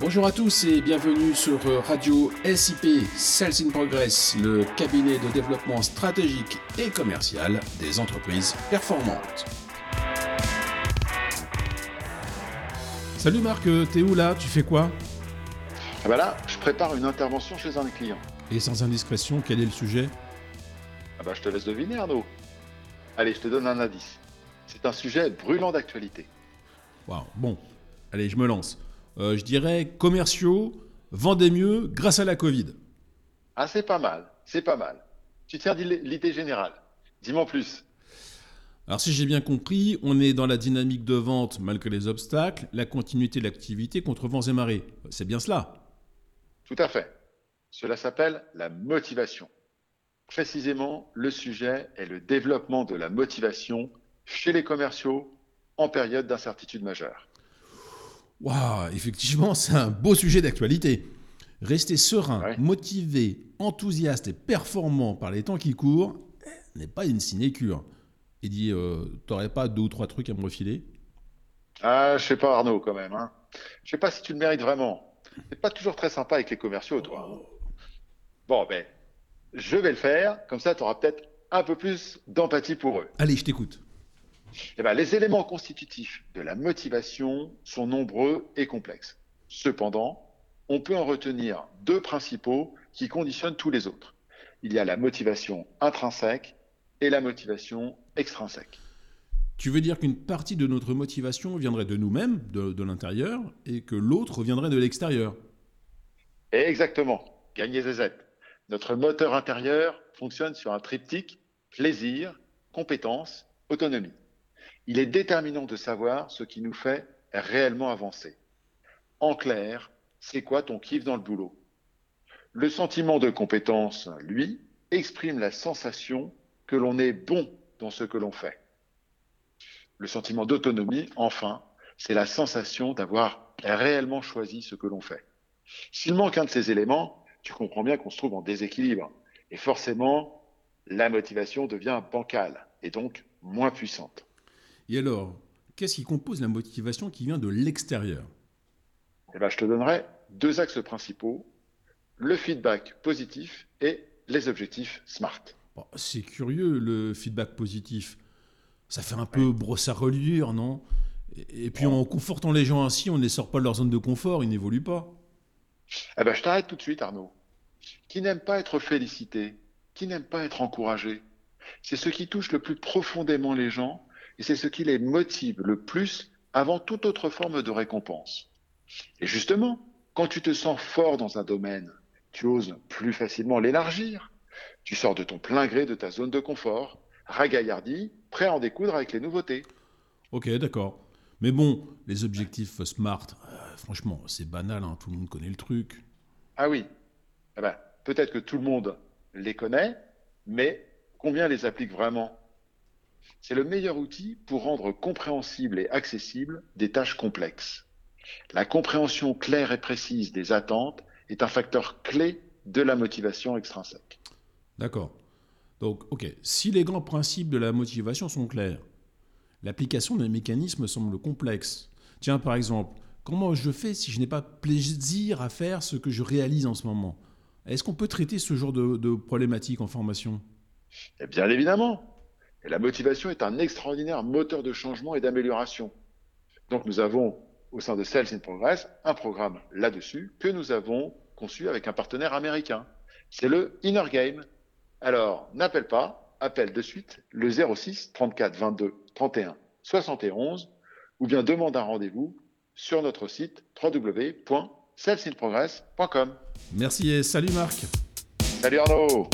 Bonjour à tous et bienvenue sur Radio SIP Sales in Progress, le cabinet de développement stratégique et commercial des entreprises performantes. Salut Marc, t'es où là? Tu fais quoi? Ah bah là, je prépare une intervention chez un client. Et sans indiscrétion, quel est le sujet? Ah bah je te laisse deviner Arnaud. Allez, je te donne un indice. C'est un sujet brûlant d'actualité. Waouh, bon, allez, je me lance. Euh, je dirais commerciaux vendaient mieux grâce à la Covid. Ah, c'est pas mal, c'est pas mal. Tu tiens l'idée générale. Dis-moi plus. Alors si j'ai bien compris, on est dans la dynamique de vente malgré les obstacles, la continuité de l'activité contre vents et marées. C'est bien cela Tout à fait. Cela s'appelle la motivation. Précisément, le sujet est le développement de la motivation chez les commerciaux en période d'incertitude majeure. Waouh, effectivement, c'est un beau sujet d'actualité. Rester serein, motivé, enthousiaste et performant par les temps qui courent n'est pas une sinécure. Et dit, euh, t'aurais pas deux ou trois trucs à me refiler? Ah, je sais pas Arnaud quand même. Hein. Je sais pas si tu le mérites vraiment. C'est pas toujours très sympa avec les commerciaux, toi. Bon, ben, je vais le faire. Comme ça, tu auras peut-être un peu plus d'empathie pour eux. Allez, je t'écoute. Eh ben, les éléments constitutifs de la motivation sont nombreux et complexes. Cependant, on peut en retenir deux principaux qui conditionnent tous les autres. Il y a la motivation intrinsèque et la motivation extrinsèque. Tu veux dire qu'une partie de notre motivation viendrait de nous-mêmes, de, l'intérieur, et que l'autre viendrait de l'extérieur? Exactement. Des aides. Notre moteur intérieur fonctionne sur un triptyque plaisir, compétence, autonomie il est déterminant de savoir ce qui nous fait réellement avancer. En clair, c'est quoi ton kiff dans le boulot? Le sentiment de compétence, lui, exprime la sensation que l'on est bon dans ce que l'on fait. Le sentiment d'autonomie, enfin, c'est la sensation d'avoir réellement choisi ce que l'on fait. S'il manque un de ces éléments, tu comprends bien qu'on se trouve en déséquilibre. Et forcément, la motivation devient bancale et donc moins puissante. Et alors, qu'est-ce qui compose la motivation qui vient de l'extérieur? Eh ben, Je te donnerai deux axes principaux, le feedback positif et les objectifs SMART. c'est curieux le feedback positif. Ça fait un peu brosse à reliure, non? Et, puis en confortant les gens ainsi, on ne les sort pas de leur zone de confort, ils n'évoluent pas. Eh ben, je t'arrête tout de suite, Arnaud. Qui n'aime pas être félicité Qui n'aime pas être encouragé C'est ce qui touche le plus profondément les gens et c'est ce qui les motive le plus avant toute autre forme de récompense. Et justement, quand tu te sens fort dans un domaine, tu oses plus facilement l'élargir. Tu sors de ton plein gré de ta zone de confort, ragaillardi, prêt à en découdre avec les nouveautés. Ok, d'accord. Mais bon, les objectifs SMART, euh, franchement, c'est banal, hein, tout le monde connaît le truc. Ah oui, eh ben, peut-être que tout le monde les connaît, mais combien les applique vraiment? C'est le meilleur outil pour rendre compréhensibles et accessibles des tâches complexes. La compréhension claire et précise des attentes est un facteur clé de la motivation extrinsèque. D'accord. Donc, ok, si les grands principes de la motivation sont clairs, l'application des mécanismes semble complexe. Tiens, par exemple, comment je fais si je n'ai pas plaisir à faire ce que je réalise en ce moment? Est-ce qu'on peut traiter ce genre de, de problématique en formation? Eh Bien évidemment. Et la motivation est un extraordinaire moteur de changement et d'amélioration. Donc nous avons au sein de Sales in Progress un programme là-dessus que nous avons conçu avec un partenaire américain. C'est le Inner Game. Alors n'appelle pas, appelle de suite le 06 34 22 31 71 ou bien demande un rendez-vous sur notre site www.salesinprogress.com. Merci et salut Marc. Salut Arnaud.